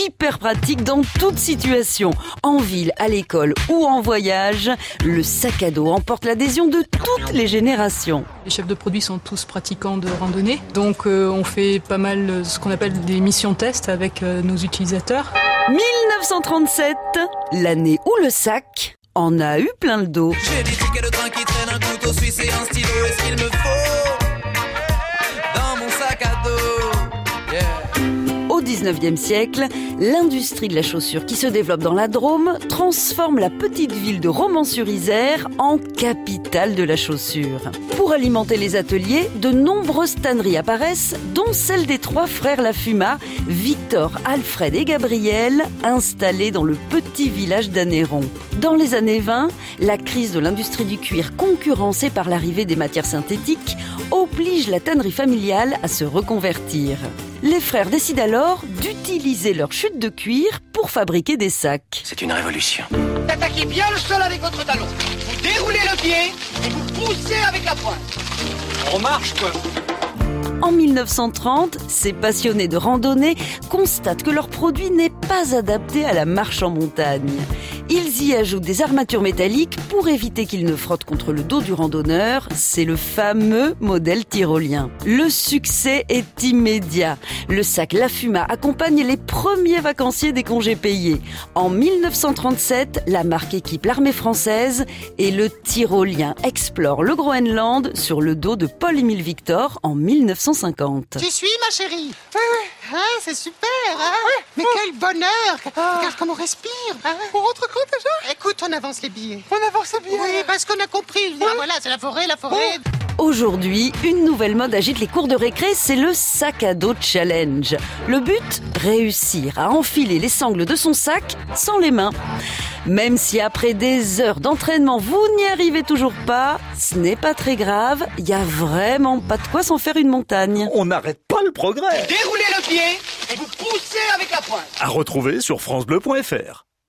hyper pratique dans toute situation. En ville, à l'école ou en voyage, le sac à dos emporte l'adhésion de toutes les générations. Les chefs de produits sont tous pratiquants de randonnée, donc euh, on fait pas mal euh, ce qu'on appelle des missions tests avec euh, nos utilisateurs. 1937, l'année où le sac en a eu plein le dos. J'ai des tickets de train qui traînent, un couteau suisse et un stylo. Est-ce qu'il me faut 19e siècle, l'industrie de la chaussure qui se développe dans la Drôme transforme la petite ville de Romans-sur-Isère en capitale de la chaussure. Pour alimenter les ateliers, de nombreuses tanneries apparaissent, dont celle des trois frères Lafuma, Victor, Alfred et Gabriel, installés dans le petit village d'Anéron. Dans les années 20, la crise de l'industrie du cuir concurrencée par l'arrivée des matières synthétiques oblige la tannerie familiale à se reconvertir. Les frères décident alors d'utiliser leur chute de cuir pour fabriquer des sacs. C'est une révolution. Attaquez bien le sol avec votre talon. Vous déroulez le pied et vous poussez avec la pointe. On marche, quoi. En 1930, ces passionnés de randonnée constatent que leur produit n'est pas adapté à la marche en montagne. Ils y ajoutent des armatures métalliques pour éviter qu'ils ne frottent contre le dos du randonneur. C'est le fameux modèle tyrolien. Le succès est immédiat. Le sac La Fuma accompagne les premiers vacanciers des congés payés. En 1937, la marque équipe l'armée française et le tyrolien explore le Groenland sur le dos de Paul-Émile Victor en 1950. Tu suis ma chérie? Ah, c'est super hein Mais quel bonheur Regarde comme on respire On rentre quand déjà? Écoute, on avance les billets. On avance les billets Oui, parce qu'on a compris. Ah, voilà, c'est la forêt, la forêt. Aujourd'hui, une nouvelle mode agite les cours de récré, c'est le sac à dos challenge. Le but Réussir à enfiler les sangles de son sac sans les mains. Même si après des heures d'entraînement, vous n'y arrivez toujours pas, ce n'est pas très grave, il y a vraiment pas de quoi s'en faire une montagne. On n'arrête pas le progrès. À retrouver sur francebleu.fr.